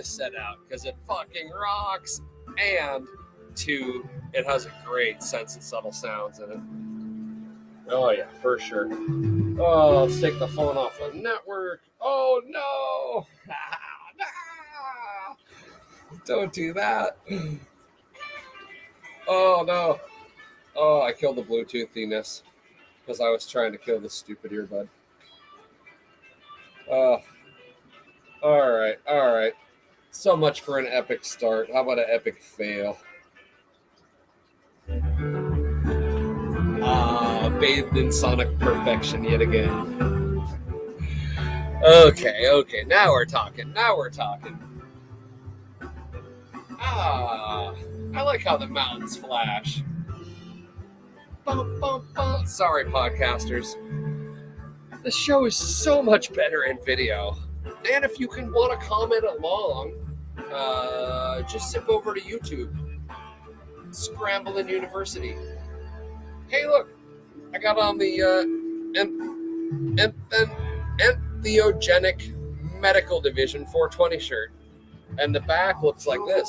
this set out because it fucking rocks, and two, it has a great sense of subtle sounds in it. Oh yeah, for sure. Oh, let's take the phone off the network. Oh no! Don't do that. Oh no. Oh, I killed the Bluetoothiness because I was trying to kill the stupid earbud. Oh. All right, all right. So much for an epic start. How about an epic fail? Ah, bathed in sonic perfection yet again. Okay, okay. Now we're talking. Now we're talking. Ah, I like how the mountains flash. Bum, bum, bum. Sorry, podcasters. The show is so much better in video. And if you can want to comment along, uh, just zip over to YouTube. Scramblin University. Hey, look, I got on the uh, en- en- en- entheogenic medical division 420 shirt, and the back looks like this.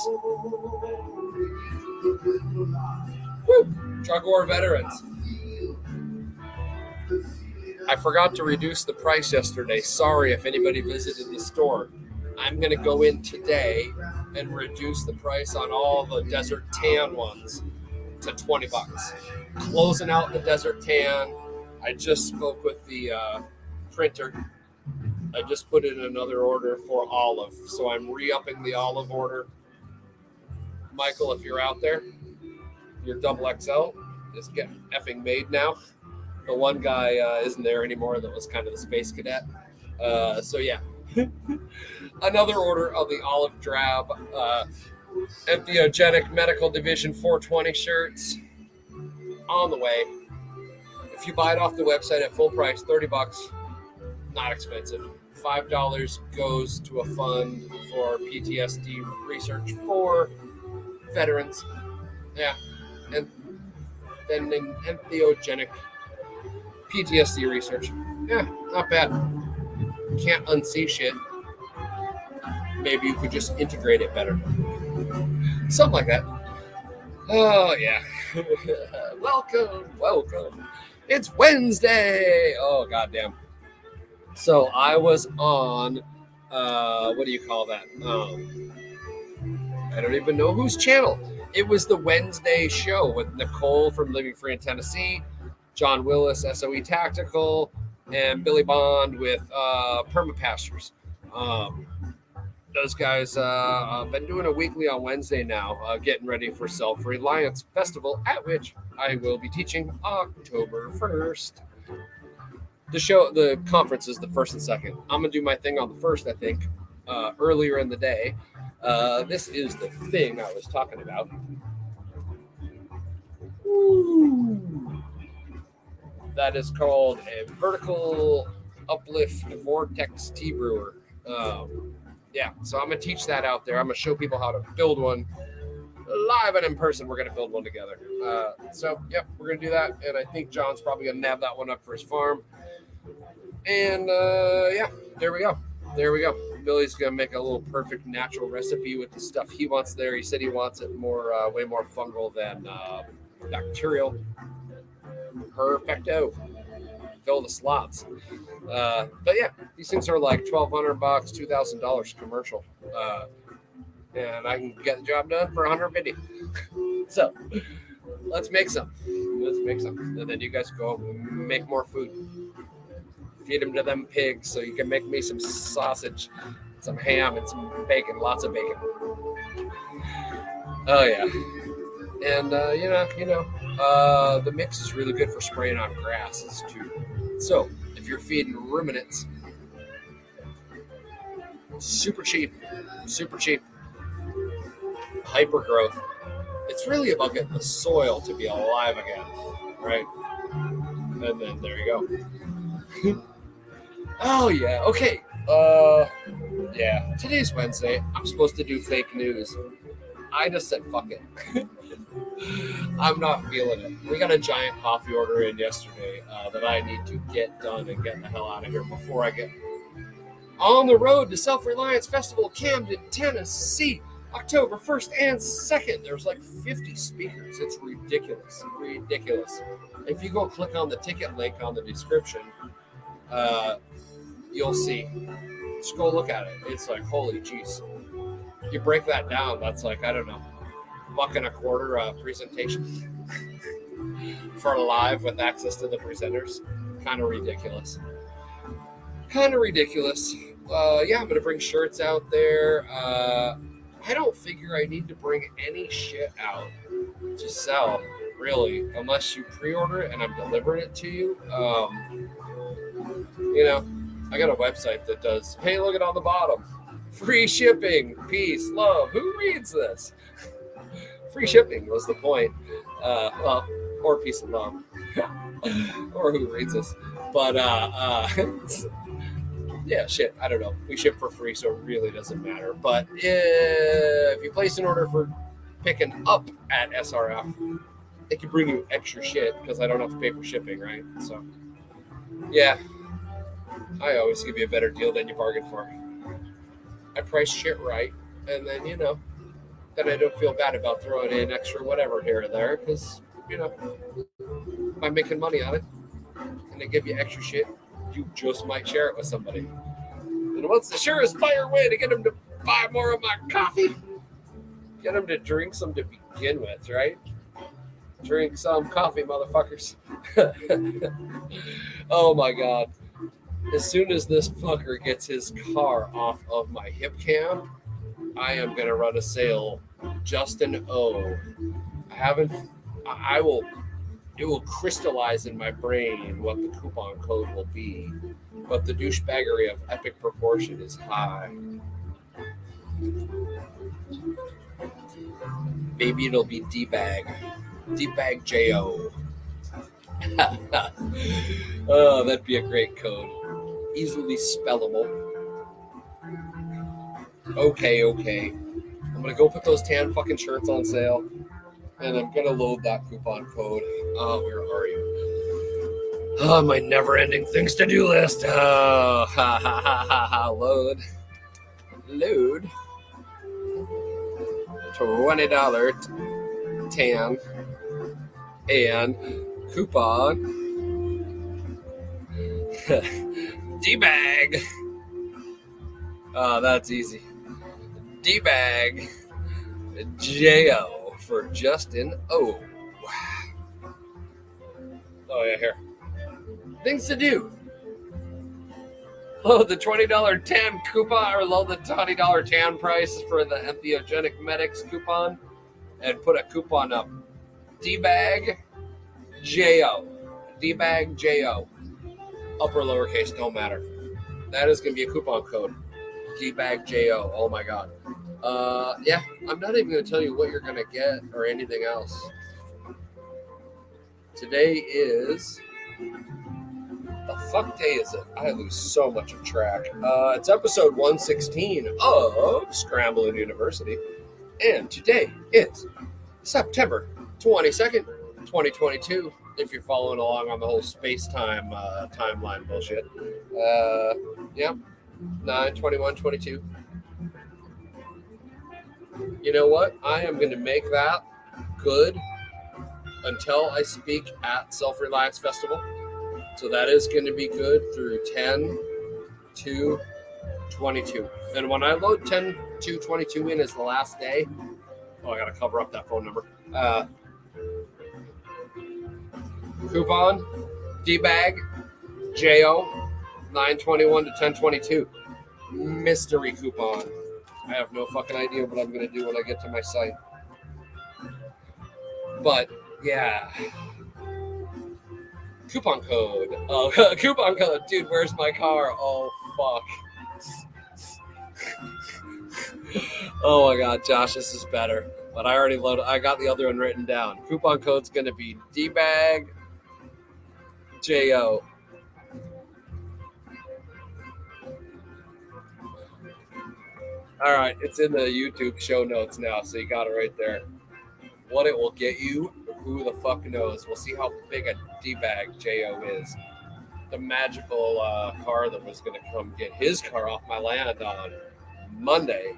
Woo! Drug war veterans. I forgot to reduce the price yesterday. Sorry if anybody visited the store. I'm going to go in today and reduce the price on all the desert tan ones to 20 bucks. Closing out the desert tan. I just spoke with the uh, printer. I just put in another order for olive. So I'm re upping the olive order. Michael, if you're out there, your double XL is getting effing made now. The one guy uh, isn't there anymore that was kind of the space cadet. Uh, so yeah, another order of the olive drab uh, entheogenic medical division 420 shirts on the way. If you buy it off the website at full price, 30 bucks, not expensive. Five dollars goes to a fund for PTSD research for veterans. Yeah, and then an entheogenic PTSD research. Yeah, not bad. Can't unsee shit. Maybe you could just integrate it better. Something like that. Oh, yeah. welcome, welcome. It's Wednesday. Oh, goddamn. So I was on, uh, what do you call that? Um, I don't even know whose channel. It was the Wednesday show with Nicole from Living Free in Tennessee, John Willis, SOE Tactical, and Billy Bond with uh, Permapastures. Um, those guys uh, have been doing a weekly on Wednesday now, uh, getting ready for Self Reliance Festival, at which I will be teaching October 1st. The show, the conference is the first and second. I'm gonna do my thing on the first, I think, uh, earlier in the day. Uh, this is the thing I was talking about. Ooh. That is called a vertical uplift vortex tea brewer. Um, yeah, so I'm gonna teach that out there. I'm gonna show people how to build one live and in person. We're gonna build one together. Uh, so yep, we're gonna do that, and I think John's probably gonna nab that one up for his farm. And uh, yeah, there we go. There we go. Billy's gonna make a little perfect natural recipe with the stuff he wants there. He said he wants it more, uh, way more fungal than uh, bacterial. Perfecto. Fill the slots. Uh, but yeah, these things are like twelve hundred bucks, two thousand dollars commercial, uh, and I can get the job done for one hundred fifty. so let's make some. Let's make some, and then you guys go make more food. Feed them to them pigs, so you can make me some sausage, some ham, and some bacon. Lots of bacon. Oh yeah, and uh, you know, you know, uh, the mix is really good for spraying on grasses too. So if you're feeding ruminants, super cheap, super cheap. hyper growth. It's really about getting the soil to be alive again, right? And then there you go. oh yeah, okay. Uh, yeah. Today's Wednesday. I'm supposed to do fake news. I just said fuck it. I'm not feeling it. We got a giant coffee order in yesterday uh, that I need to get done and get the hell out of here before I get on the road to Self Reliance Festival, Camden, Tennessee, October 1st and 2nd. There's like 50 speakers. It's ridiculous. Ridiculous. If you go click on the ticket link on the description, uh, you'll see. Just go look at it. It's like, holy jeez. You break that down, that's like, I don't know, buck and a quarter uh, presentation for live with access to the presenters. Kind of ridiculous. Kind of ridiculous. Uh, yeah, I'm to bring shirts out there. Uh, I don't figure I need to bring any shit out to sell, really, unless you pre order it and I'm delivering it to you. Um, you know, I got a website that does, hey, look at on the bottom free shipping, peace, love. Who reads this? Free shipping was the point. Uh, well, or peace and love, or who reads this. But uh, uh, yeah, shit. I don't know. We ship for free, so it really doesn't matter. But if you place an order for picking up at SRF, it can bring you extra shit because I don't have to pay for shipping, right? So, yeah, I always give you a better deal than you bargained for. I price shit right, and then you know, then I don't feel bad about throwing in extra whatever here or there because you know, I'm making money on it, and they give you extra shit, you just might share it with somebody. And what's the surest fire way to get them to buy more of my coffee? Get them to drink some to begin with, right? Drink some coffee, motherfuckers. oh my god as soon as this fucker gets his car off of my Hipcamp, I am gonna run a sale. Justin O. I haven't. I will. It will crystallize in my brain what the coupon code will be, but the douchebaggery of epic proportion is high. Maybe it'll be D bag, D bag J O. oh, that'd be a great code easily spellable. Okay, okay. I'm gonna go put those tan fucking shirts on sale, and I'm gonna load that coupon code. Oh, where are you? Oh, my never-ending things to do list. Oh, ha ha ha ha ha. Load, load. Twenty dollar tan and coupon. D bag. Oh, that's easy. D bag. J O for Justin O. Oh, yeah, here. Things to do. Load the $20 tan coupon or load the $20 tan price for the entheogenic medics coupon and put a coupon up. D bag J O. D bag J O upper lowercase, don't matter. That is going to be a coupon code. Dbag Jo. Oh my god. Uh, yeah, I'm not even going to tell you what you're going to get or anything else. Today is the fuck day is it? I lose so much of track. Uh, it's episode 116 of Scramblin University, and today is September 22nd, 2022 if you're following along on the whole space time uh, timeline bullshit. Uh, yeah, 9, 21, 22. You know what? I am going to make that good until I speak at Self Reliance Festival. So that is going to be good through 10 to 22. And when I load 10 to 22 in as the last day, oh, I got to cover up that phone number. Uh, Coupon, D bag, JO, 921 to 1022. Mystery coupon. I have no fucking idea what I'm going to do when I get to my site. But yeah. Coupon code. Oh, coupon code. Dude, where's my car? Oh, fuck. oh my god, Josh, this is better. But I already loaded. I got the other one written down. Coupon code's going to be dbag jo. All right, it's in the YouTube show notes now, so you got it right there. What it will get you, who the fuck knows? We'll see how big a D-bag Jo is. The magical uh, car that was going to come get his car off my land on Monday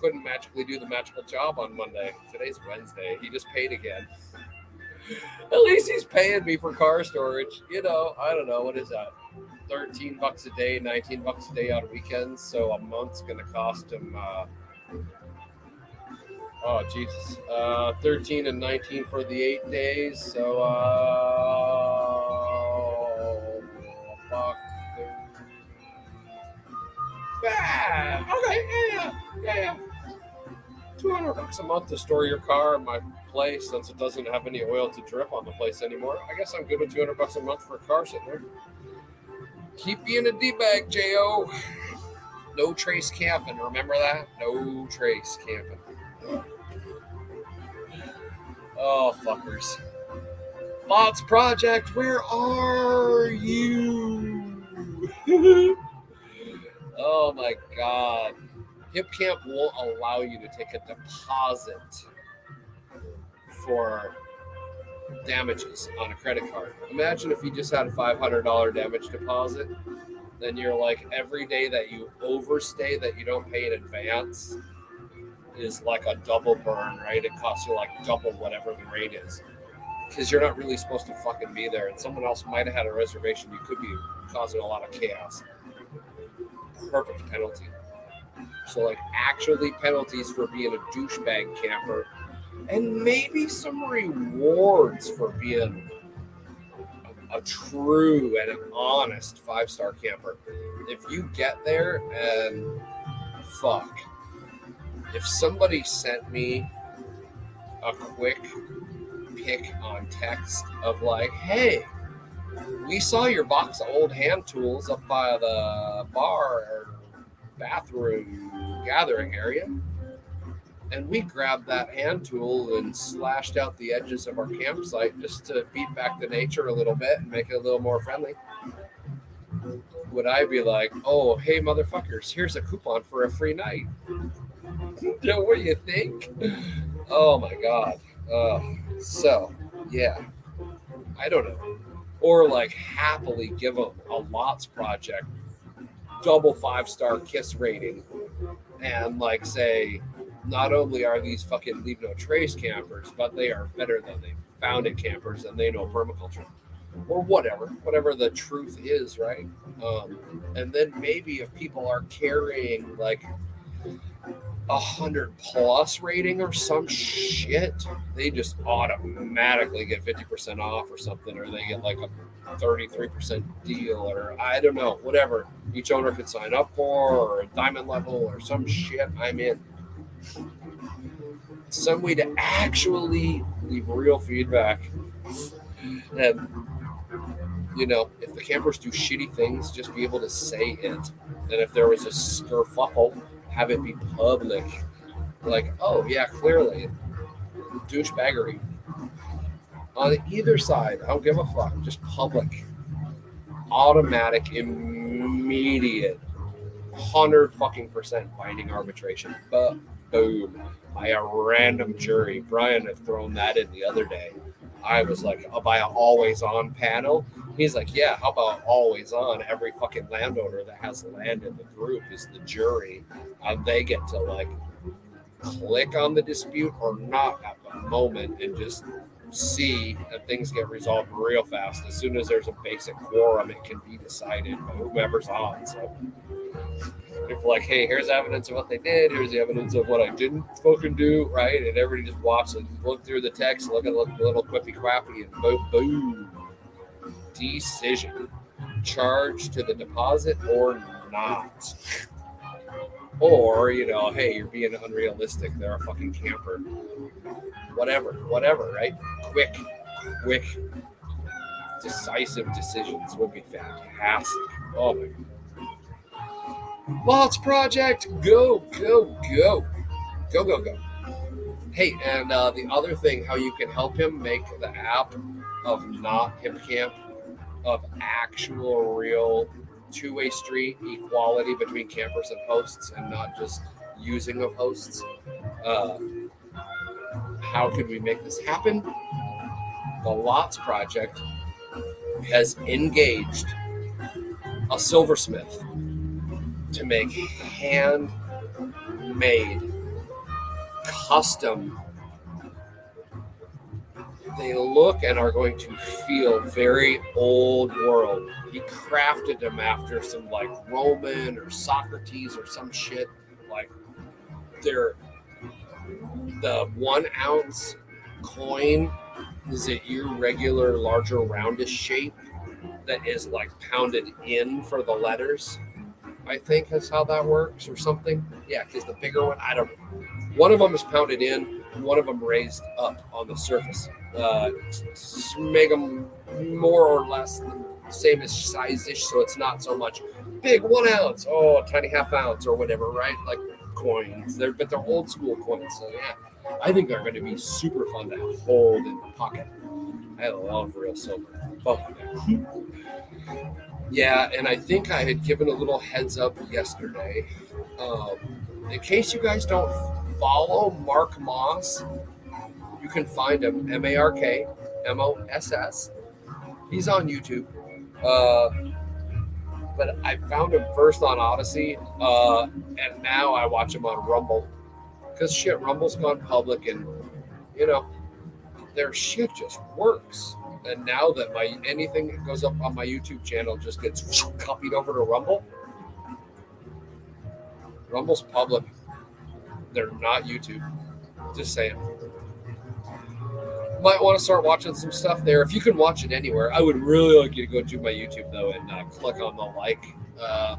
couldn't magically do the magical job on Monday. Today's Wednesday. He just paid again. At least he's paying me for car storage. You know, I don't know. What is that? 13 bucks a day, 19 bucks a day on weekends. So a month's going to cost him, uh, oh, Jesus, uh, 13 and 19 for the eight days. So, uh. Yeah, okay, yeah, yeah, yeah, yeah. 200 bucks a month to store your car in my place since it doesn't have any oil to drip on the place anymore. I guess I'm good with 200 bucks a month for a car sitting there. Keep being a D-bag, J.O. No trace camping. Remember that? No trace camping. Oh, fuckers. Mods Project, where are you? oh my god. Hipcamp won't allow you to take a deposit for damages on a credit card. Imagine if you just had a $500 damage deposit, then you're like every day that you overstay that you don't pay in advance is like a double burn, right? It costs you like double whatever the rate is. Because you're not really supposed to fucking be there, and someone else might have had a reservation. You could be causing a lot of chaos. Perfect penalty. So, like, actually, penalties for being a douchebag camper and maybe some rewards for being a, a true and an honest five star camper. If you get there and fuck, if somebody sent me a quick pick on text of like, hey, we saw your box of old hand tools up by the bar or bathroom gathering area and we grabbed that hand tool and slashed out the edges of our campsite just to beat back the nature a little bit and make it a little more friendly. Would I be like, oh, hey, motherfuckers, here's a coupon for a free night? know what do you think? Oh my God. Uh, so, yeah, I don't know. Or like happily give them a Lots project double five star kiss rating and like say, not only are these fucking leave no trace campers, but they are better than they founded campers and they know permaculture or whatever, whatever the truth is, right? Um, and then maybe if people are carrying like a hundred plus rating or some shit, they just automatically get 50% off or something, or they get like a 33% deal, or I don't know, whatever each owner could sign up for, or a diamond level, or some shit. I'm in some way to actually leave real feedback. And, you know, if the campers do shitty things, just be able to say it. And if there was a skerfuffle, have it be public. Like, oh, yeah, clearly, douchebaggery. On either side, I don't give a fuck. Just public, automatic, immediate, hundred fucking percent binding arbitration. But boom, by a random jury. Brian had thrown that in the other day. I was like, oh, by an always on panel. He's like, yeah, how about always on? Every fucking landowner that has land in the group is the jury. And they get to like click on the dispute or not at the moment and just see that things get resolved real fast. As soon as there's a basic quorum, it can be decided by whoever's on. So if like, hey, here's evidence of what they did, here's the evidence of what I didn't fucking do, right? And everybody just walks and look through the text, look at a little quippy quappy, and boom, boom. Decision. Charge to the deposit or not. Or, you know, hey, you're being unrealistic. They're a fucking camper. Whatever, whatever, right? Quick, quick, decisive decisions would be fantastic. Oh my Lots Project, go, go, go, go, go, go. Hey, and uh, the other thing, how you can help him make the app of not Hipcamp, of actual, real two-way street equality between campers and hosts, and not just using of hosts. Uh, how could we make this happen? The Lots Project has engaged a silversmith to make handmade, custom. They look and are going to feel very old world. He crafted them after some like Roman or Socrates or some shit. Like they're the one ounce coin is it irregular, larger, roundish shape that is like pounded in for the letters. I think is how that works, or something. Yeah, because the bigger one, I don't. One of them is pounded in, one of them raised up on the surface. Uh, make them more or less the same as size-ish, so it's not so much big one ounce, oh, tiny half ounce or whatever, right? Like coins. They're but they're old school coins, so yeah. I think they're going to be super fun to hold in the pocket. I love real silver. Yeah, and I think I had given a little heads up yesterday. Um, in case you guys don't follow Mark Moss, you can find him M A R K M O S S. He's on YouTube. Uh, but I found him first on Odysee, uh, and now I watch him on Rumble because shit, Rumble's gone public, and you know their shit just works. And now that my anything that goes up on my YouTube channel just gets copied over to Rumble, Rumble's public. They're not YouTube. Just saying. Might want to start watching some stuff there. If you can watch it anywhere, I would really like you to go to my YouTube though and uh, click on the like. Uh,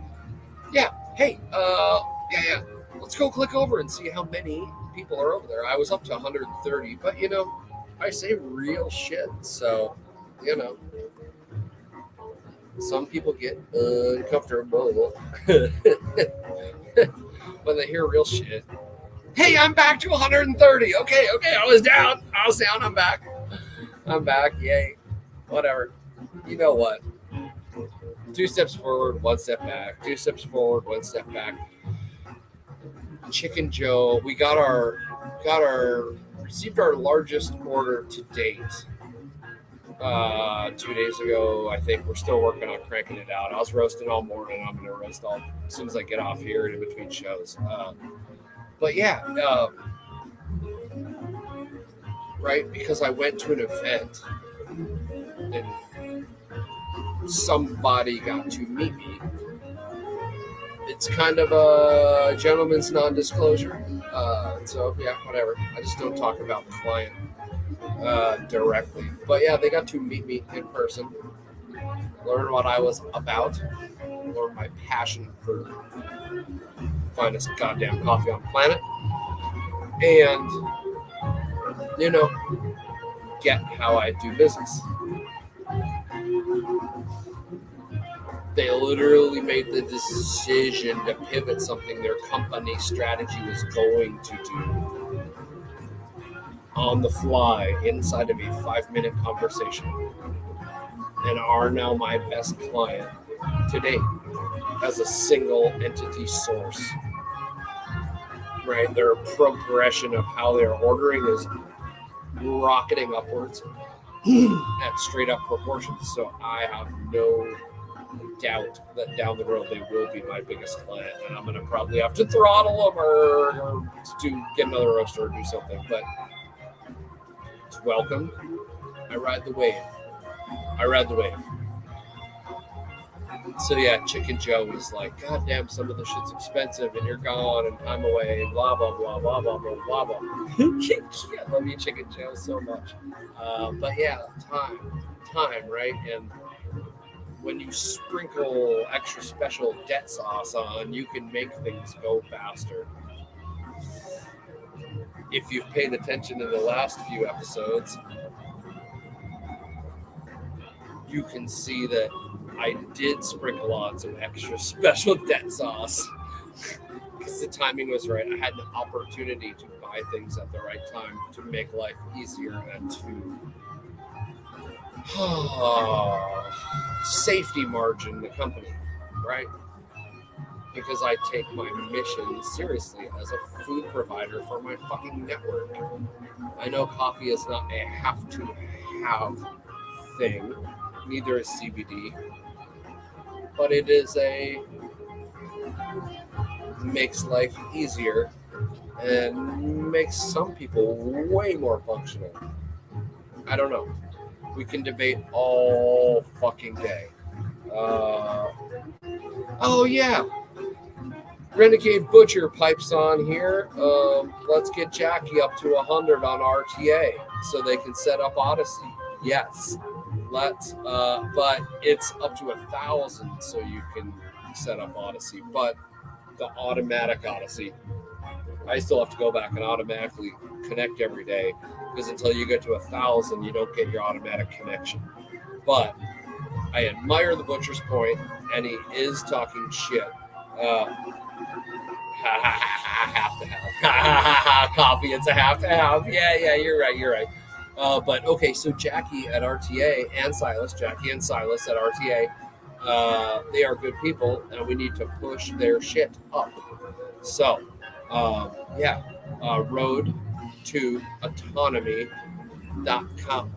yeah. Hey. Uh, yeah. Yeah let's go click over and see how many people are over there. I was up to 130, but you know, I say real shit. So, you know, some people get uncomfortable when they hear real shit. Hey, I'm back to 130. Okay, okay, I was down. I was down. I'm back. I'm back. Yay. Whatever. You know what? Two steps forward, one step back. Two steps forward, one step back Chicken Joe. We got our got our received our largest order to date uh, two days ago. I think we're still working on cranking it out. I was roasting all morning. I'm gonna roast all as soon as I get off here and in between shows. Uh, but yeah, uh, right because I went to an event and somebody got to meet me it's kind of a gentleman's non-disclosure. Uh, so yeah, whatever. I just don't talk about the client uh, directly. But yeah, they got to meet me in person, learn what I was about, learn my passion for finest goddamn coffee on planet, and you know, get how I do business. They literally made the decision to pivot something their company strategy was going to do on the fly inside of a five minute conversation and are now my best client today as a single entity source. Right? Their progression of how they're ordering is rocketing upwards at straight up proportions. So I have no doubt that down the road they will be my biggest client, and I'm going to probably have to throttle them or, or do get another roaster or do something. But it's welcome. I ride the wave. I ride the wave. So yeah, Chicken Joe was like, God damn, some of the shit's expensive and you're gone and I'm away and blah blah blah blah blah blah blah blah. I love you, Chicken Joe, so much. Uh, but yeah, time, time, right? And when you sprinkle extra special det sauce on, you can make things go faster. If you've paid attention to the last few episodes, you can see that I did sprinkle on some extra special det sauce. because the timing was right. I had an opportunity to buy things at the right time to make life easier and to safety margin the company, right? Because I take my mission seriously as a food provider for my fucking network. I know coffee is not a have to have thing, neither is CBD, but it is a makes life easier and makes some people way more functional. I don't know. We can debate all fucking day. Uh, oh, yeah. Renegade Butcher pipes on here. Um, let's get Jackie up to 100 on RTA so they can set up Odysee. Yes. Let's, uh, but it's up to a thousand so you can set up Odysee, But the automatic Odysee, I still have to go back and automatically connect every day because until you get to a thousand, you don't get your automatic connection. But I admire the butcher's point, and he is talking shit. Uh, have to have coffee. It's a have to have. Yeah, yeah, you're right. You're right. Uh, but okay, so Jackie at RTA and Silas, Jackie and Silas at RTA, uh, they are good people, and we need to push their shit up. So, uh, yeah, uh, road to autonomy.com.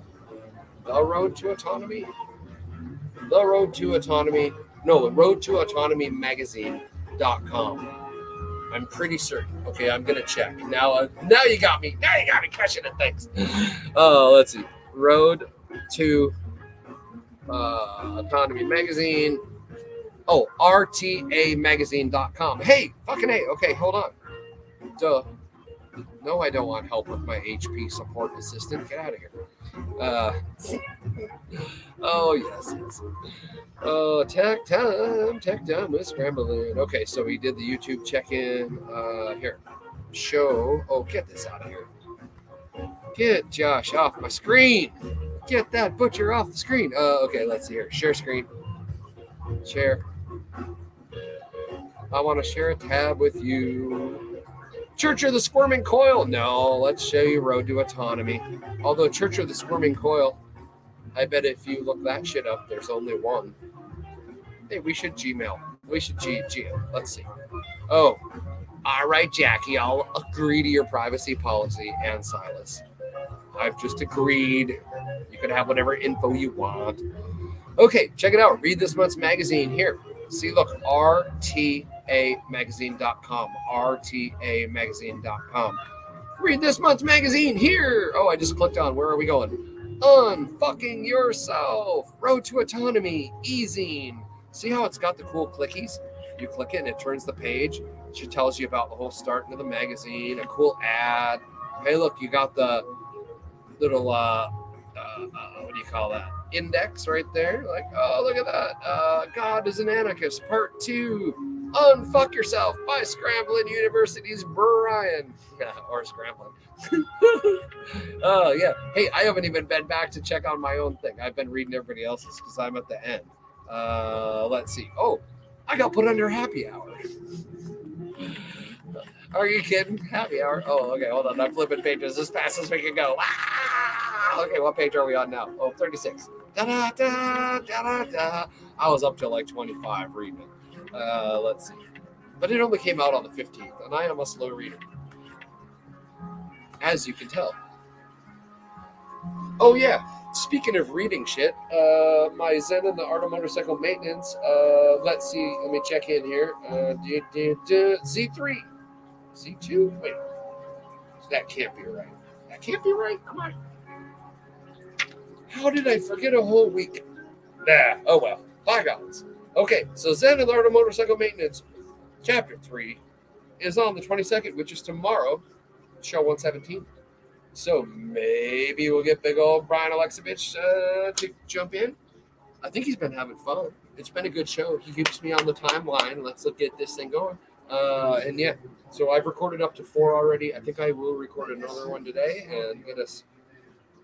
The road to autonomy? The road to autonomy. No, road to autonomy magazine.com. I'm pretty certain. Okay, I'm gonna check now. Uh, now you got me. Now you got me catching the things. Oh, uh, let's see. Road to uh, Autonomy Magazine. Oh, RTAmagazine.com. Hey, fucking hey. Okay, hold on. Duh. No, I don't want help with my HP support assistant. Get out of here. Uh, oh, yes, yes. Oh, tech time, tech time with scrambling. Okay, so we did the YouTube check in. Uh, here, show. Oh, get this out of here. Get Josh off my screen. Get that butcher off the screen. Uh, okay, let's see here. Share screen. Share. I want to share a tab with you. Church of the Squirming Coil. No, let's show you Road to Autonomy. Although Church of the Squirming Coil, I bet if you look that shit up, there's only one. Hey, we should Gmail. We should G Gmail. Let's see. Oh, all right, Jackie. I'll agree to your privacy policy and Silas. I've just agreed. You can have whatever info you want. Okay, check it out. Read this month's magazine here. See, look, RT rtamagazine.com. rtamagazine.com. Read this month's magazine here. Oh, I just clicked on. Where are we going? Unfucking yourself. Road to autonomy. Easing. See how it's got the cool clickies? You click it and it turns the page. She tells you about the whole starting of the magazine, a cool ad. Hey, look, you got the little uh, uh, uh, what do you call that? Index right there. Like, oh, look at that. Uh, God is an anarchist, part two. Unfuck Yourself by Scramblin University's Brian. or Scrambling. oh, yeah. Hey, I haven't even been back to check on my own thing. I've been reading everybody else's because I'm at the end. Uh, let's see. Oh, I got put under happy hour. Are you kidding? Happy hour? Oh, okay. Hold on. I'm flipping pages as fast as we can go. Ah! Okay, what page are we on now? Oh, 36. Da, da, da, da, da, da. I was up to like 25 reading it. Uh, let's see. But it only came out on the 15th, and I am a slow reader. As you can tell. Oh, yeah. Speaking of reading shit, uh, my Zen and the Art of Motorcycle Maintenance. Uh, let's see. Let me check in here. Uh, Z3. Z2? Wait. That can't be right. That can't be right. Come on. How did I forget a whole week? Nah. Oh, well. Bygones. Okay, so Zen of Motorcycle Maintenance, Chapter 3, is on the 22nd, which is tomorrow, show 117. So maybe we'll get big old Brian Alexovich uh, to jump in. I think he's been having fun. It's been a good show. He keeps me on the timeline. Let's look get this thing going. Uh, and yeah, so I've recorded up to four already. I think I will record another one today and get us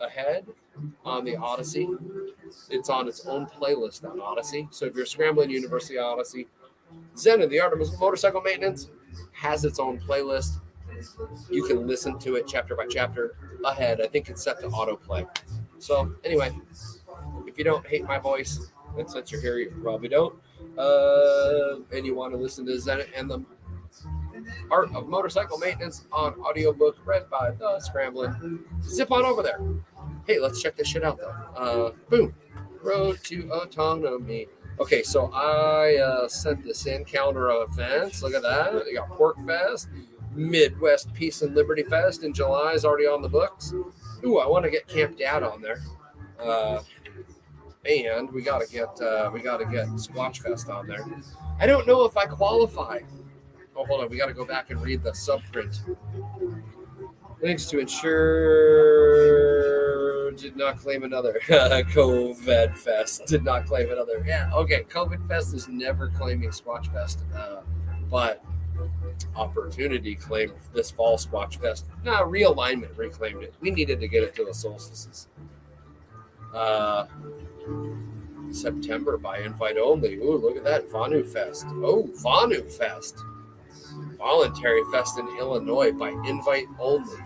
ahead on the Odysee. It's on its own playlist on Odysee. So if you're scramblin University Odysee, Zen and the Art of Motorcycle Maintenance has its own playlist. You can listen to it chapter by chapter ahead. I think it's set to autoplay. So, anyway, if you don't hate my voice, and since you're here, you probably don't, uh, and you want to listen to Zen and the Art of Motorcycle Maintenance on audiobook read by The Scrambling, zip on over there. Hey, let's check this shit out though. Uh, boom. Road to Autonomy. Okay, so I uh, sent this in of events. Look at that. You got Pork Fest, Midwest Peace and Liberty Fest in July is already on the books. Ooh, I want to get Camp Dad on there. Uh, and we gotta get uh, we gotta get Squatch Fest on there. I don't know if I qualify. Oh, hold on, we gotta go back and read the subprint. Links to ensure did not claim another. COVID Fest did not claim another. Yeah, okay. COVID Fest is never claiming Squatch Fest, uh, but Opportunity claimed this fall Squatch Fest. Nah, realignment reclaimed it. We needed to get it to the solstices. Uh, September by invite only. Ooh, look at that. Vanu Fest. Oh, Vanu Fest. Voluntary Fest in Illinois by invite only.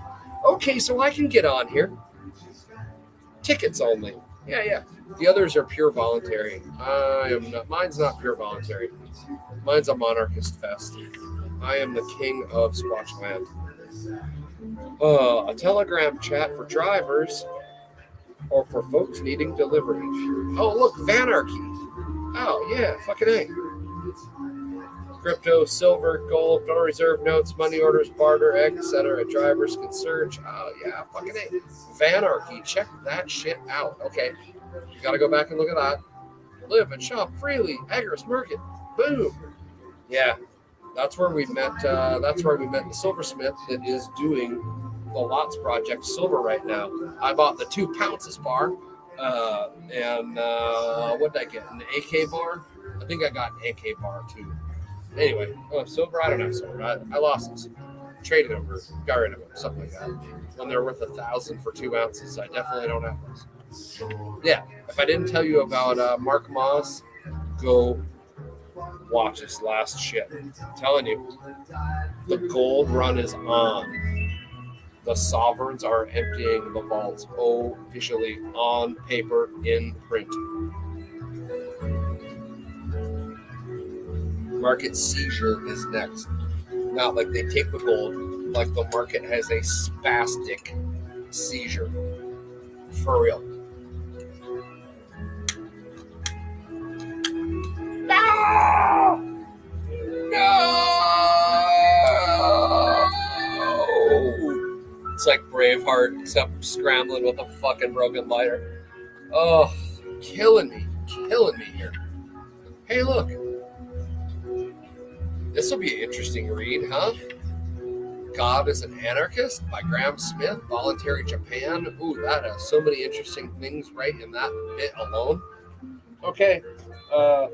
Okay, so I can get on here. Tickets only. Yeah, yeah. The others are pure voluntary. I am not. Mine's not pure voluntary. Mine's a monarchist fest. I am the king of Squatchland. Uh, a telegram chat for drivers or for folks needing delivery. Oh, look, Vanarchy. Oh, yeah, fucking A. Crypto, silver, gold, Federal Reserve notes, money orders, barter, etc. Drivers can search. Oh, yeah, fucking A. Vanarchy. Check that shit out. Okay. You got to go back and look at that. Live and shop freely. Agorist Market. Boom. Yeah, that's where we met. Uh, that's where we met the silversmith that is doing the Lots Project silver right now. I bought the two pounces bar, uh, and uh, what did I get? An AK bar. I think I got an AK bar too. Anyway, oh, silver. I don't have silver. I, I lost this. Traded them or got rid of them, something like that. When they're worth a thousand for two ounces, I definitely don't have those. Yeah, if I didn't tell you about uh, Mark Moss, go watch this last shit. I'm telling you, the gold run is on. The sovereigns are emptying the vaults officially on paper in print. Market seizure is next. Not like they take the gold, like the market has a spastic seizure. For real. No! No! It's like Braveheart, except scrambling with a fucking broken lighter. Oh, killing me, killing me here. Hey, look. This will be an interesting read, huh? God is an Anarchist by Graham Smith, Voluntary Japan. Ooh, that has so many interesting things right in that bit alone. Okay. Uh,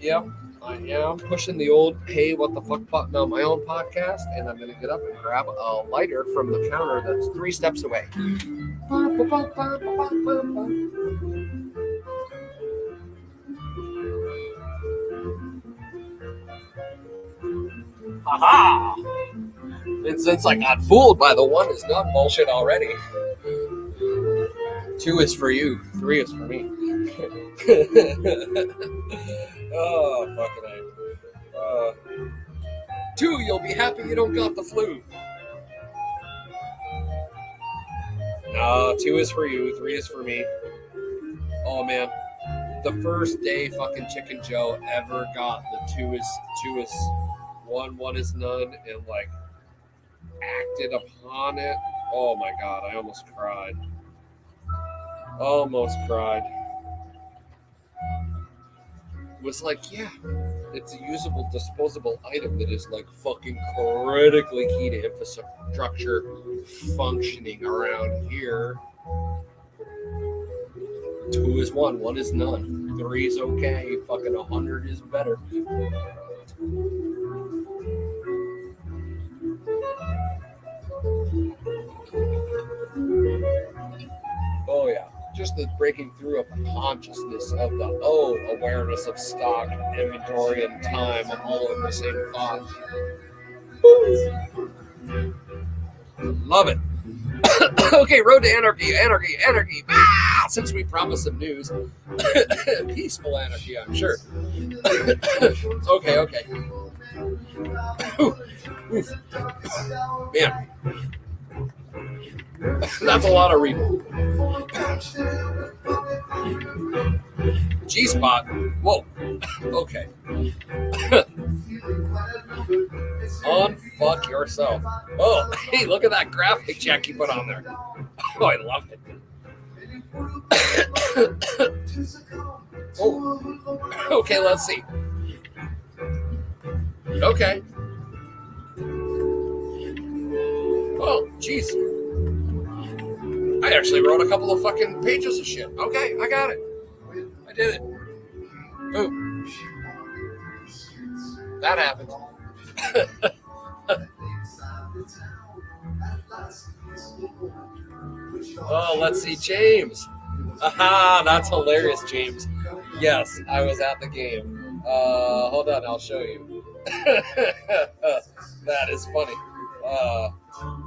Yep, I am pushing the old hey what the fuck button on my own podcast, and I'm gonna get up and grab a lighter from the counter that's three steps away. Haha! And since I got fooled by the one is not bullshit already. Two is for you, three is for me. oh, fucking. Uh, two, you'll be happy you don't got the flu. No, two is for you, three is for me. Oh man, the first day fucking Chicken Joe ever got the two is two is one, one is none, and like acted upon it. Oh my god, I almost cried. Almost cried was like, yeah, it's a usable, disposable item that is like fucking critically key to infrastructure functioning around here. Two is one, one is none. Three is okay, fucking a hundred is better. Oh yeah, just the breaking through of the consciousness of the oh awareness of stock, inventory, and time all in the same thought. Love it. okay, road to anarchy, anarchy, anarchy. Ah, since we promised some news, peaceful anarchy, I'm sure. okay, okay. Man, that's a lot of reading. G spot. Whoa. Okay. Unfuck yourself. Oh, hey, look at that graphic check you put on there. Oh, I love it. oh. Okay, let's see. Okay. Oh, jeez. I actually wrote a couple of fucking pages of shit. Okay, I got it. I did it. Boom. That happened. oh, let's see, James. Aha, that's hilarious, James. Yes, I was at the game. Uh, hold on, I'll show you. that is funny. Uh,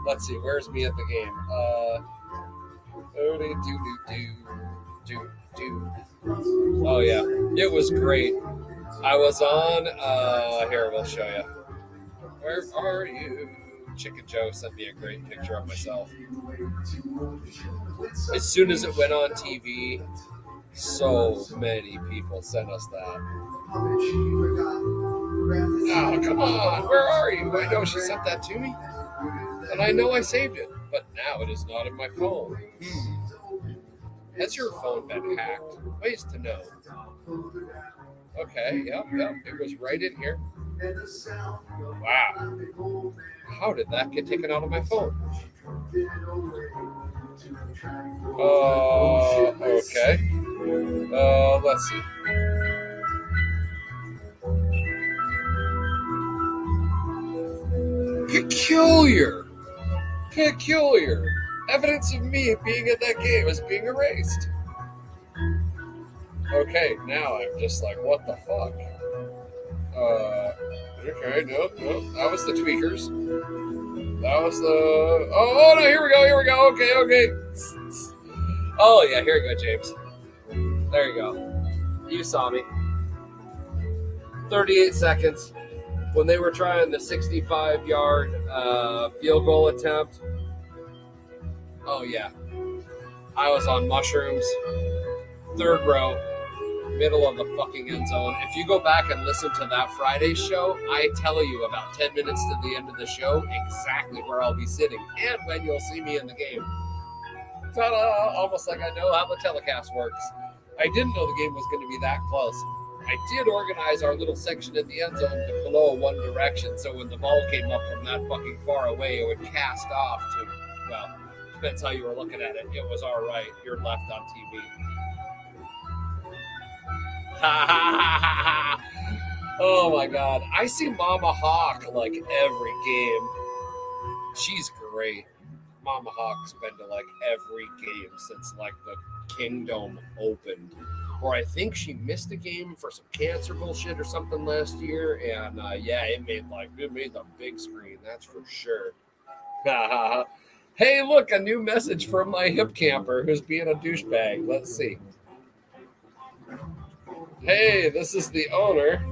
let's see, where's me at the game? Uh, oh, yeah, it was great. I was on. Uh, here we'll show you. Where are you? Chicken Joe sent me a great picture of myself. As soon as it went on TV, so many people sent us that. Oh, come on. Where are you? I know she sent that to me. And I know I saved it, but now it is not in my phone. Hmm. Has your phone been hacked? Ways to know. Okay, yep, yep. It was right in here. Wow. How did that get taken out of my phone? Uh, okay. Uh, let's see. Peculiar. Peculiar. Evidence of me being at that game is being erased. Okay, now I'm just like, what the fuck? Uh, okay, nope, nope. That was the tweakers. That was the. Oh, oh no, here we go, here we go. Okay, okay. Oh, yeah, here we go, James. There you go. You saw me. 38 seconds when they were trying the 65 yard uh, field goal attempt. Oh, yeah. I was on mushrooms, third row, middle of the fucking end zone. If you go back and listen to that Friday show, I tell you about 10 minutes to the end of the show exactly where I'll be sitting and when you'll see me in the game. Ta-da! Almost like I know how the telecast works. I didn't know the game was going to be that close. I did organize our little section in the end zone to blow one direction, so when the ball came up from that fucking far away, it would cast off to, well, depends how you were looking at it. It was our right, your left on TV. oh my god. I see Mama Hawk like every game. She's great. Mama Hawk's been to like every game since like the Kingdom opened. Or I think she missed a game for some cancer bullshit or something last year. And uh, yeah, it made like it made the big screen, that's for sure. hey, look, a new message from my hip camper who's being a douchebag. Let's see. Hey, this is the owner.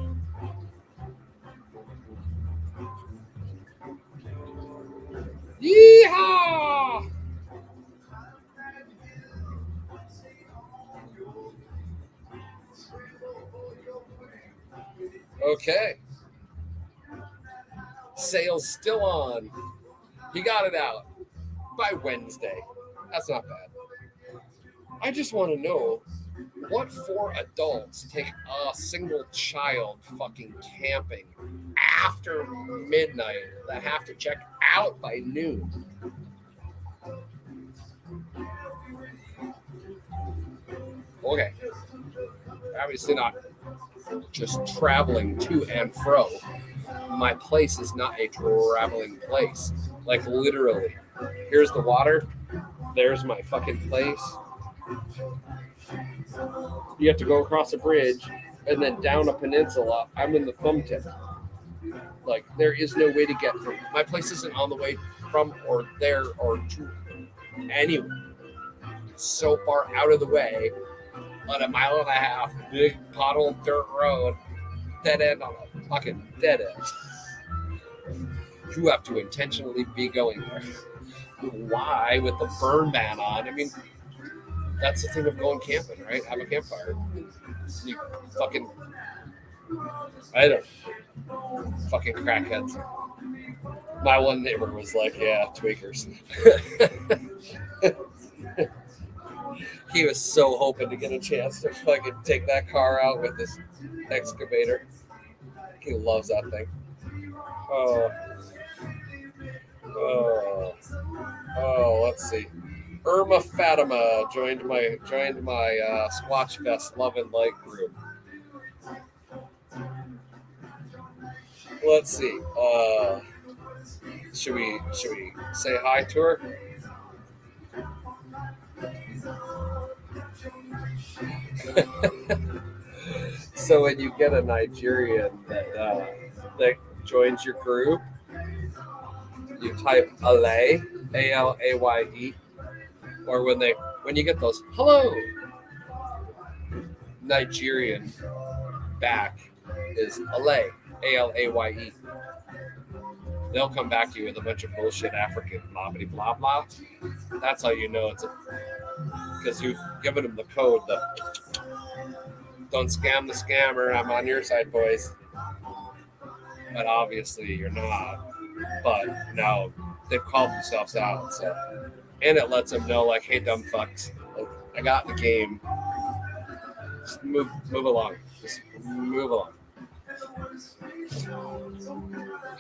Yeehaw! Okay. Sales still on. He got it out by Wednesday. That's not bad. I just want to know what four adults take a single child fucking camping after midnight that have to check out by noon? Okay. Obviously not just traveling to and fro. My place is not a traveling place. Like literally. Here's the water. There's my fucking place You have to go across a bridge and then down a peninsula. I'm in the thumb tip. Like there is no way to get from my place isn't on the way from or there or to anywhere. So far out of the way on a mile and a half, big pothole dirt road, dead end on a fucking dead end. You have to intentionally be going there. Why with the burn ban on? I mean, that's the thing of going camping, right? Have a campfire. You fucking I don't fucking crackheads. My one neighbor was like, yeah, tweakers. he was so hoping to get a chance to fucking take that car out with this excavator. He loves that thing. Oh. Oh. Oh, let's see. Irma Fatima joined my joined my uh, Squatch Fest Love and Light group. Let's see. Uh, should we should we say hi to her? so when you get a Nigerian that uh, that joins your group, you type Alaye, A L A Y E, or when they when you get those hello Nigerian back is Alaye, A L A Y E. They'll come back to you with a bunch of bullshit African blah blah blah. That's how you know it's a because you've given them the code. The don't scam the scammer. I'm on your side, boys. But obviously you're not. But no, they've called themselves out. So, and it lets them know, like, hey, dumb fucks, I got the game. Just move, move along. Just move along.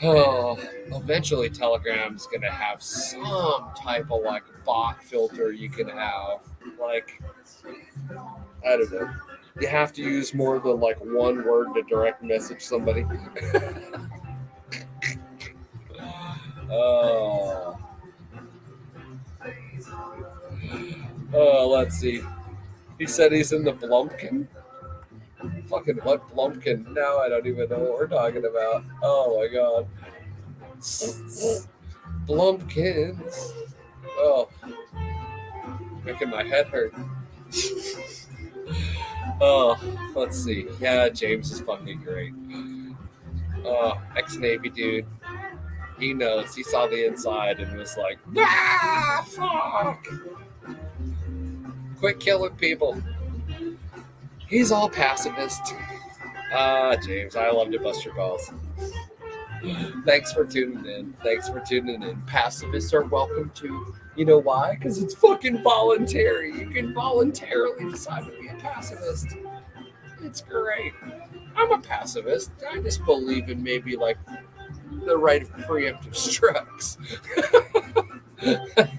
Oh, eventually Telegram's gonna have some type of like bot filter you can have. Like, I don't know. You have to use more than like one word to direct message somebody. oh. Oh, let's see. He said he's in the Blumpkin. Fucking what Blumpkin? Now I don't even know what we're talking about. Oh my god. Blumpkins. Oh. Making my head hurt. Oh, let's see. Yeah, James is fucking great. Oh, ex Navy dude. He knows. He saw the inside and was like, ah, fuck. Quit killing people. He's all pacifist. Ah, James, I love to bust your balls. Thanks for tuning in. Thanks for tuning in. Pacifists are welcome to. You know why? Because it's fucking voluntary. You can voluntarily decide pacifist. It's great. I'm a pacifist. I just believe in maybe like the right of preemptive strikes.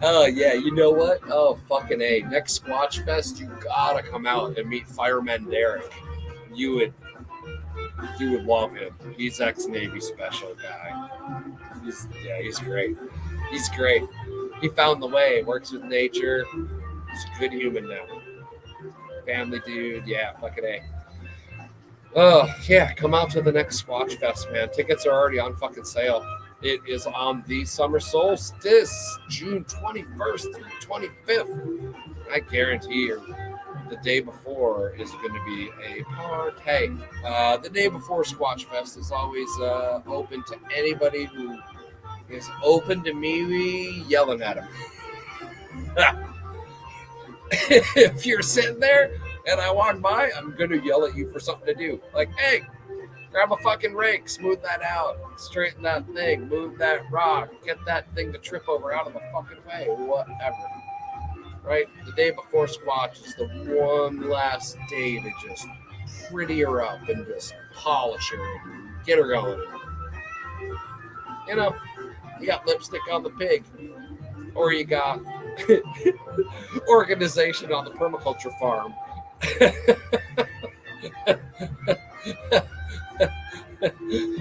Oh yeah, you know what? Oh fucking a! Next Squatch Fest, you gotta come out and meet Fireman Derek. You would, you would love him. He's ex Navy special guy. He's yeah, he's great. He's great. He found the way. Works with nature. He's a good human now. Family dude. Yeah, fucking a. Oh yeah, come out to the next Squatch Fest, man. Tickets are already on fucking sale. It is on the summer solstice, June 21st through 25th. I guarantee you, the day before is going to be a party. Uh, the day before Squatch Fest is always uh, open to anybody who is open to me yelling at him. if you're sitting there and I walk by, I'm going to yell at you for something to do. Like, hey, Grab a fucking rake, smooth that out, straighten that thing, move that rock, get that thing to trip over out of the fucking way, whatever. Right? The day before Squatch is the one last day to just pretty her up and just polish her and get her going. You know, you got lipstick on the pig, or you got organization on the permaculture farm.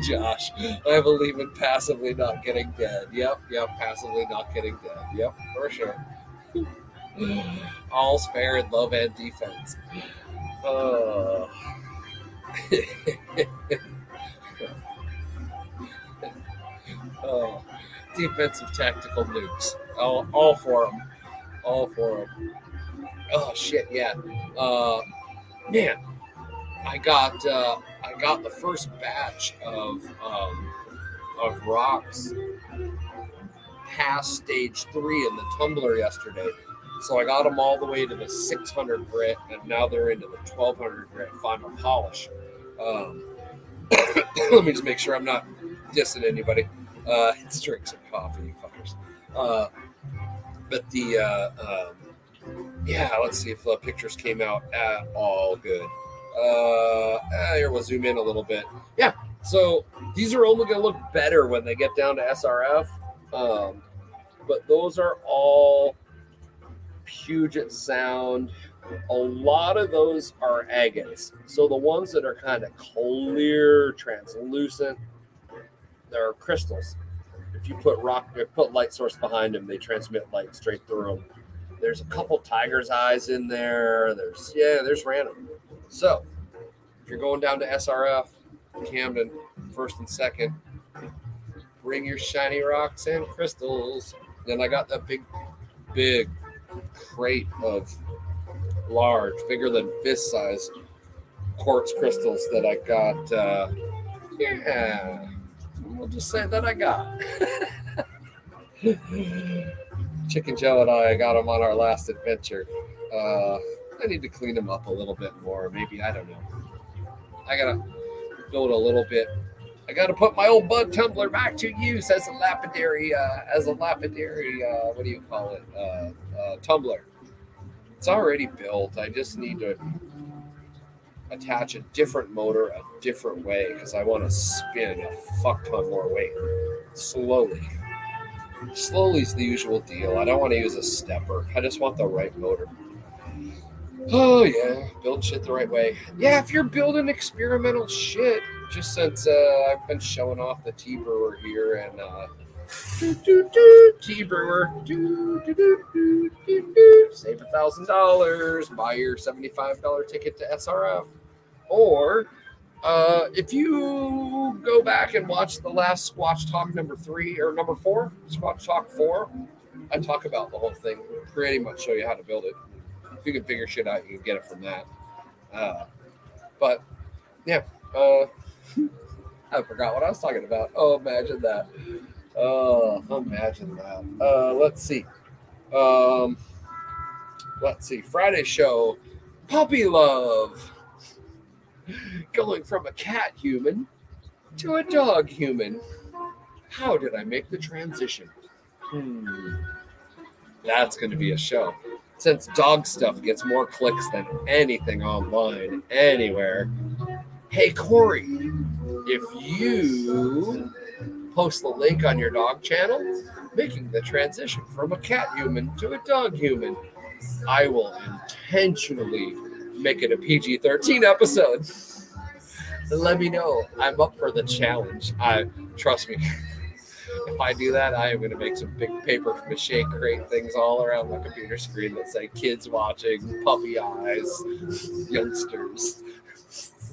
Josh, I believe in passively not getting dead. Yep, yep, passively not getting dead. Yep, for sure. All's fair in love and defense. Uh, uh, defensive tactical nukes. All, all for them. All for them. Oh shit! Yeah. Uh, man, I got uh, I got the first batch of um, of rocks past stage three in the tumbler yesterday. So I got them all the way to the 600 grit, and now they're into the 1200 grit final polish. Um, let me just make sure I'm not dissing anybody. Uh, it's drink some coffee, you fuckers. Uh, but the uh, um, yeah, let's see if the pictures came out at all good. Uh, eh, here we'll zoom in a little bit. Yeah, so these are only going to look better when they get down to SRF. Um, but those are all Puget Sound. A lot of those are agates. So the ones that are kind of clear, translucent, they're crystals. If you put rock, if put light source behind them, they transmit light straight through them. There's a couple tiger's eyes in there. There's yeah, there's random. So if you're going down to SRF, Camden, first and second, bring your shiny rocks and crystals. Then I got that big, big crate of large, bigger than fist size quartz crystals that I got. Uh, yeah, we'll just say that I got. Chicken Joe and I got them on our last adventure. Uh, I need to clean them up a little bit more. Maybe I don't know. I gotta build a little bit. I gotta put my old bud tumbler back to use as a lapidary, uh, as a lapidary. Uh, what do you call it? Uh, uh, tumbler. It's already built. I just need to attach a different motor a different way because I want to spin a fuck ton more weight slowly. Slowly is the usual deal. I don't want to use a stepper. I just want the right motor. Oh yeah, build shit the right way. Yeah, if you're building experimental shit, just since uh, I've been showing off the T Brewer here and uh, T Brewer, save a thousand dollars, buy your seventy-five dollar ticket to SRF, or uh, if you go back and watch the last Squatch Talk number three or number four, Squatch Talk four, I talk about the whole thing, pretty much show you how to build it if you can figure shit out, you can get it from that. Uh, but yeah, uh, I forgot what I was talking about. Oh, imagine that. Oh, imagine that. Uh, let's see. Um, let's see. Friday show, puppy love, going from a cat human to a dog human. How did I make the transition? Hmm. That's going to be a show since dog stuff gets more clicks than anything online anywhere. Hey, Corey, if you post the link on your dog channel, making the transition from a cat human to a dog human, I will intentionally make it a PG 13 episode. Let me know. I'm up for the challenge. I trust me. if I do that, I am going to make some big paper mache crate things all around my computer screen that say kids watching, puppy eyes, youngsters.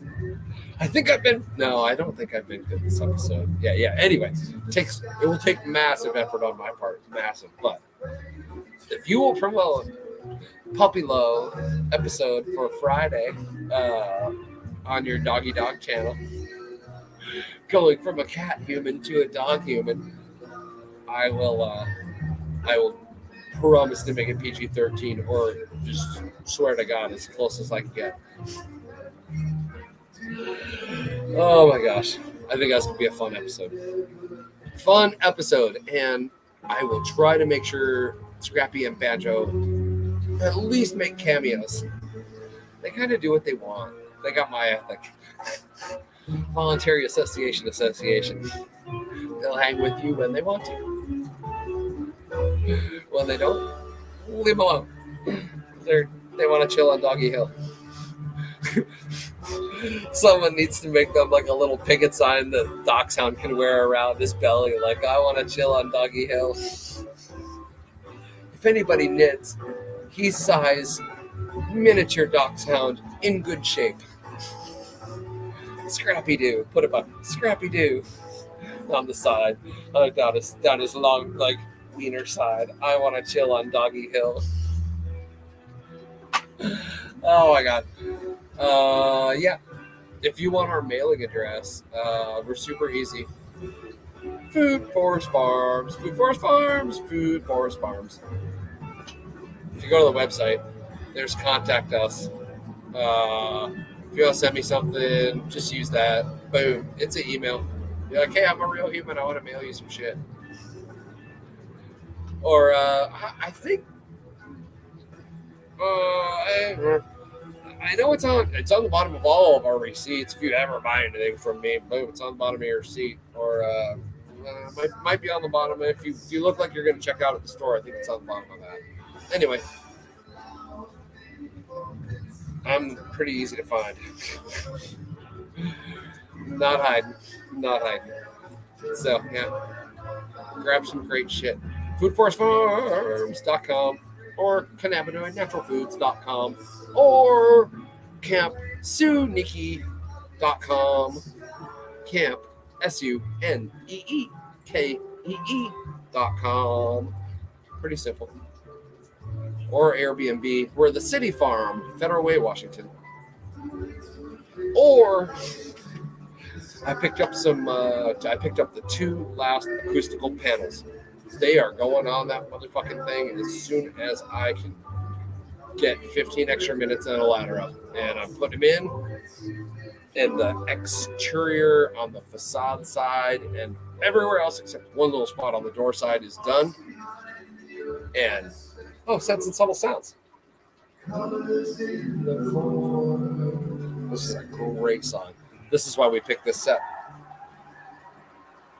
I think I've been no, I don't think I've been good this episode. Yeah, yeah. Anyway, it takes it will take massive effort on my part, massive. But if you will promote Puppy Low episode for Friday uh, on your Doggy Dog channel, going from a cat human to a dog human, I will uh, I will promise to make it PG thirteen or just swear to God as close as I can get. Oh my gosh. I think that's gonna be a fun episode. Fun episode. And I will try to make sure Scrappy and Banjo at least make cameos. They kind of do what they want. They got my ethic. Voluntary Association Association. They'll hang with you when they want to. When they don't, leave them alone. They're, they want to chill on Doggy Hill. Someone needs to make them like a little picket sign that Dachshund can wear around his belly, like, I want to chill on Doggy Hill. If anybody knits, he's size miniature dachshund in good shape. Scrappy Doo, put a button. Scrappy Doo on the side, uh, down his down his long like wiener side. I want to chill on Doggy Hill. oh my god. Uh, yeah. If you want our mailing address, uh, we're super easy. Food Forest Farms, Food Forest Farms, Food Forest Farms. If you go to the website, there's contact us. Uh, if you want to send me something, just use that. Boom, it's an email. You're like, hey, I'm a real human. I want to mail you some shit. Or uh, I think uh, I, I know it's on it's on the bottom of all of our receipts. If you ever buy anything from me, boom, it's on the bottom of your receipt. Or uh, uh, might, might be on the bottom. If you if you look like you're going to check out at the store, I think it's on the bottom of that. Anyway, I'm pretty easy to find. not hiding, not hiding. So yeah, grab some great shit. Foodforestfarms.com or cannabinoidnaturalfoods.com or campsuneekee.com. Camp S U N E E K E E dot com. Pretty simple. Or Airbnb. We're the City Farm, Federal Way, Washington. Or I picked up some. Uh, I picked up the two last acoustical panels. They are going on that motherfucking thing and as soon as I can get 15 extra minutes and a ladder up, and I'm putting them in and the exterior on the facade side and everywhere else except one little spot on the door side is done. And oh, Sense and Subtle Sounds. This is a great song. This is why we picked this set.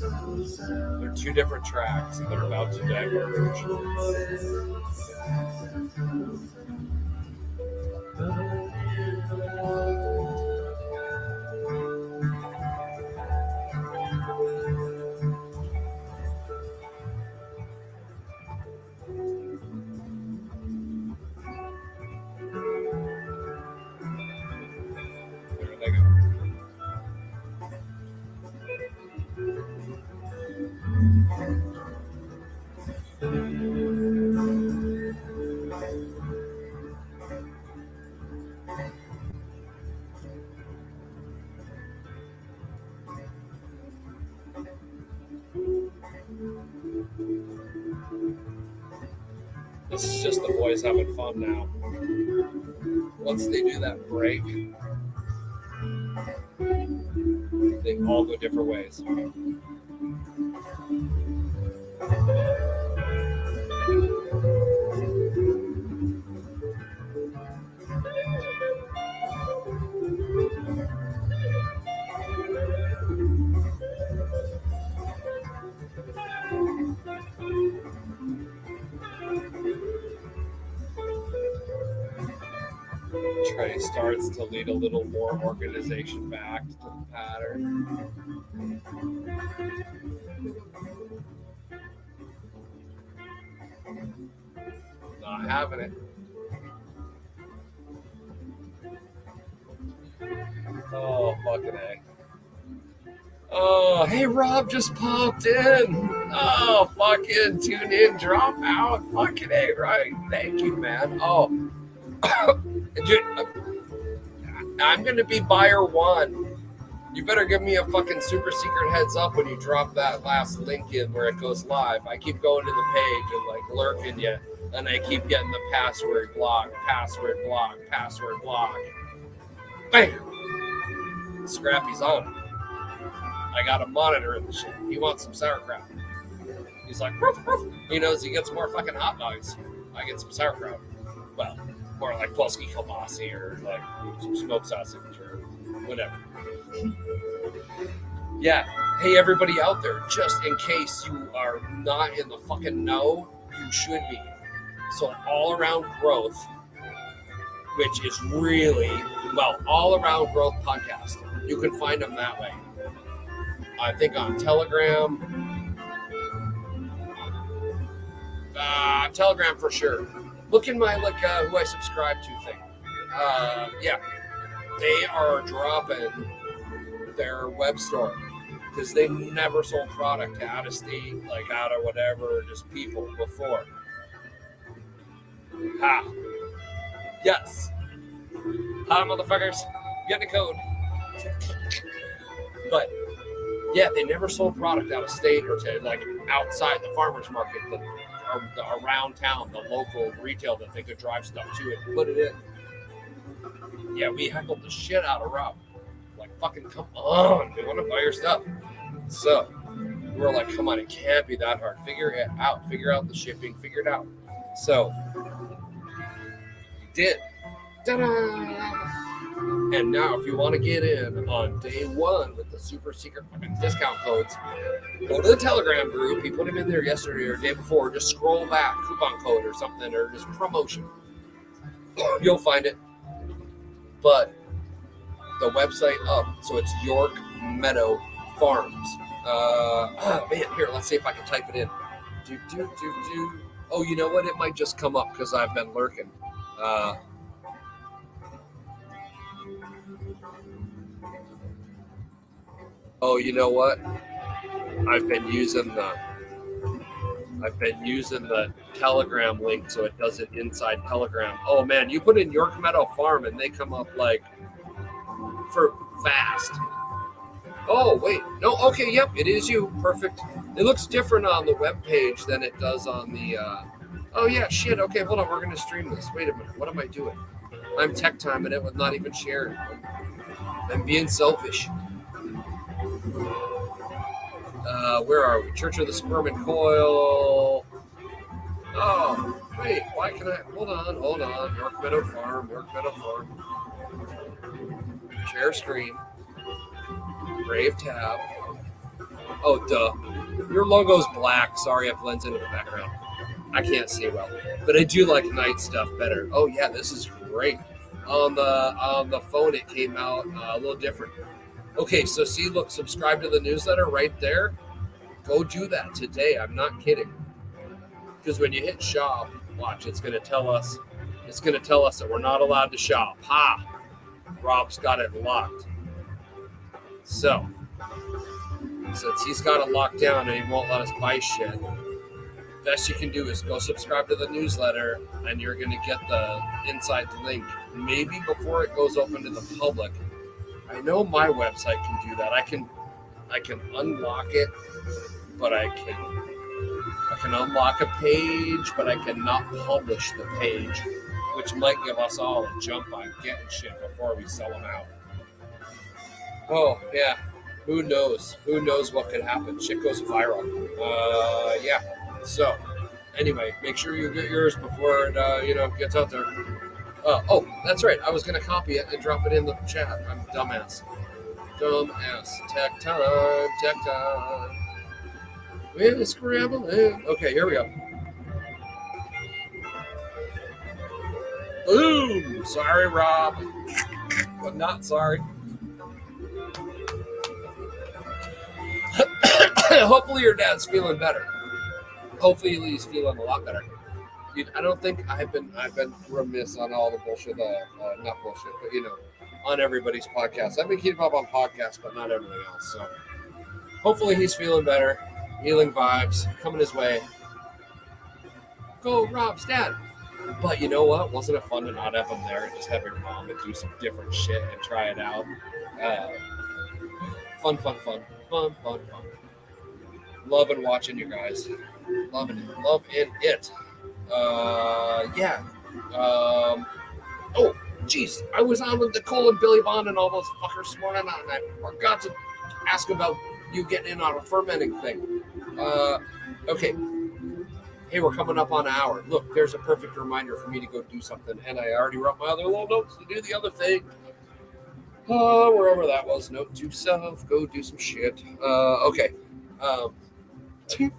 They're two different tracks and they're about to diverge. Having fun now. Once they do that break, they all go different ways. Starts to lead a little more organization back to the pattern. Not having it. Oh, fucking A. Oh, hey, Rob just popped in. Oh, fucking tune in, drop out. Fucking A, right? Thank you, man. Oh, I'm gonna be buyer one. You better give me a fucking super secret heads up when you drop that last link in where it goes live. I keep going to the page and like lurking you, and I keep getting the password block, password block, password block. Bam! Scrappy's on. I got a monitor in the shit. He wants some sauerkraut. He's like, he knows he gets more fucking hot dogs. I get some sauerkraut. Well, or like Polsky kielbasa or like some smoked sausage or whatever. Yeah. Hey, everybody out there, just in case you are not in the fucking know, you should be. So, all around growth, which is really, well, all around growth podcast. You can find them that way. I think on Telegram. Uh, Telegram for sure. Look in my like uh, who I subscribe to thing. Uh, yeah, they are dropping their web store because they never sold product out of state, like out of whatever, just people before. Ha. Yes. Hi, motherfuckers. Get the code. But yeah, they never sold product out of state or to like outside the farmers market, the around town, the local retail that they could drive stuff to and put it in. Yeah, we heckled the shit out of Rob. Like, fucking come on, we want to buy your stuff. So we're like, come on, it can't be that hard. Figure it out. Figure out the shipping. Figure it out. So we did. Ta-da! And now, if you want to get in on day one with the super secret discount codes, go to the Telegram group. He put them in there yesterday or day before. Just scroll back, coupon code or something, or just promotion. You'll find it. But the website up, so it's York Meadow Farms. Uh, oh, man, here, let's see if I can type it in. Do, do, do, do. Oh, you know what? It might just come up because I've been lurking. Uh, oh, you know what? I've been using the I've been using the Telegram link so it does it inside Telegram. Oh man, you put in York Meadow Farm and they come up like for fast. Oh wait, no, okay, yep, it is you. Perfect. It looks different on the web page than it does on the. Uh, oh yeah, shit. Okay, hold on, we're gonna stream this. Wait a minute, what am I doing? I'm tech timing it with not even sharing. I'm being selfish. Uh, where are we? Church of the Sperm and Coil. Oh, wait, why can I? Hold on, hold on. York Meadow Farm, York Meadow Farm. Share screen. Brave tab. Oh, duh. Your logo's black. Sorry, it blends into the background. I can't see well, but I do like night stuff better. Oh yeah, this is great. On the on the phone, it came out uh, a little different. Okay, so see, look, subscribe to the newsletter right there. Go do that today. I'm not kidding. Because when you hit shop, watch, it's going to tell us, it's going to tell us that we're not allowed to shop. Ha! Rob's got it locked. So, since he's got it locked down and he won't let us buy shit, best you can do is go subscribe to the newsletter and you're going to get the inside link maybe before it goes open to the public I know my website can do that. I can I can unlock it, but I can I can unlock a page, but I cannot publish the page, which might give us all a jump on getting shit before we sell them out. Oh yeah, who knows? Who knows what could happen? Shit goes viral. Uh, yeah. So anyway, make sure you get yours before it uh, you know gets out there. Uh, oh, that's right. I was going to copy it and drop it in the chat. I'm dumbass. Dumbass. Tech time. Tech time. We're scrambling. Okay, here we go. Boom. Sorry, Rob. But not sorry. Hopefully, your dad's feeling better. Hopefully, he's feeling a lot better dude, I don't think I've been I've been remiss on all the bullshit, uh, uh, not bullshit, but you know, on everybody's podcast. I've been keeping up on podcasts, but not everything else. So hopefully he's feeling better. Healing vibes coming his way. Go, Rob's dad. But you know what? Wasn't it fun to not have him there and just have your mom to do some different shit and try it out? Uh, fun, fun, fun, fun, fun, fun. Loving watching you guys. Loving it. Loving it. Uh, yeah. Um, oh, jeez, I was on with Nicole and Billy Bond and all those fuckers this morning, and I forgot to ask about you getting in on a fermenting thing. Uh, okay. hey, we're coming up on an hour. Look, there's a perfect reminder for me to go do something. And I already wrote my other little notes to do the other thing. Uh, wherever that was, note to self, go do some shit. Uh, okay. Um,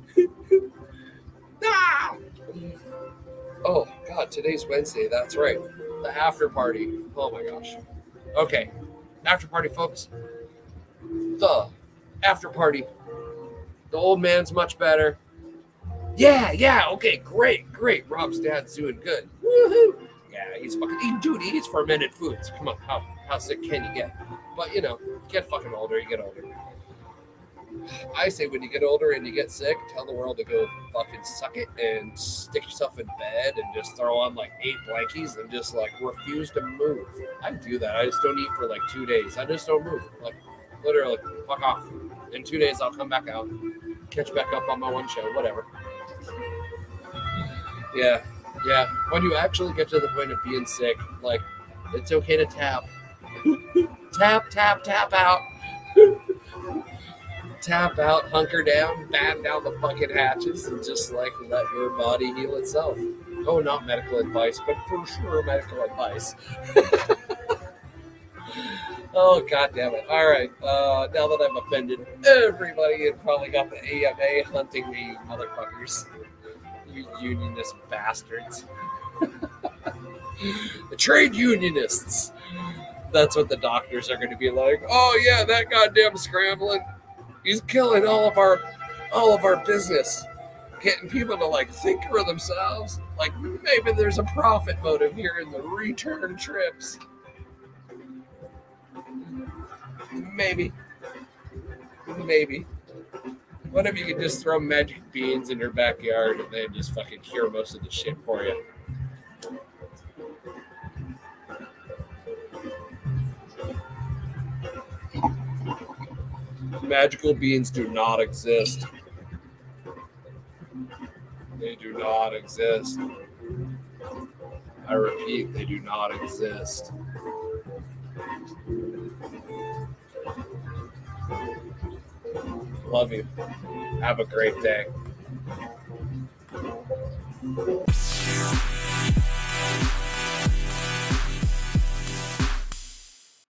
ah! Oh, God, today's Wednesday. That's right. The after party. Oh, my gosh. Okay. After party, folks. The after party. The old man's much better. Yeah, yeah, okay, great, great. Rob's dad's doing good. Woohoo! Yeah, he's fucking, he, dude, he eats fermented foods. Come on, how, how sick can you get? But, you know, get fucking older, you get older. I say when you get older and you get sick, tell the world to go fucking suck it and stick yourself in bed and just throw on like eight blankies and just like refuse to move. I do that. I just don't eat for like two days. I just don't move. Like literally, fuck off. In two days, I'll come back out, catch back up on my one show, whatever. Yeah, yeah. When you actually get to the point of being sick, like it's okay to tap, tap, tap, tap out, tap out, hunker down, batten down the fucking hatches, and just like let your body heal itself. Oh, not medical advice, but for sure medical advice. oh god damn it! All right, uh, now that I've offended everybody and probably got the AMA hunting me, motherfuckers you unionist bastards. the trade unionists. That's what the doctors are going to be like. Oh yeah, that goddamn Scramblin. He's killing all of our all of our business. Getting people to like think for themselves. Like maybe there's a profit motive here in the return trips. Maybe. Maybe. What if you could just throw magic beans in your backyard and they just fucking cure most of the shit for you? Magical beans do not exist. They do not exist. I repeat, they do not exist. Love you. Have a great day.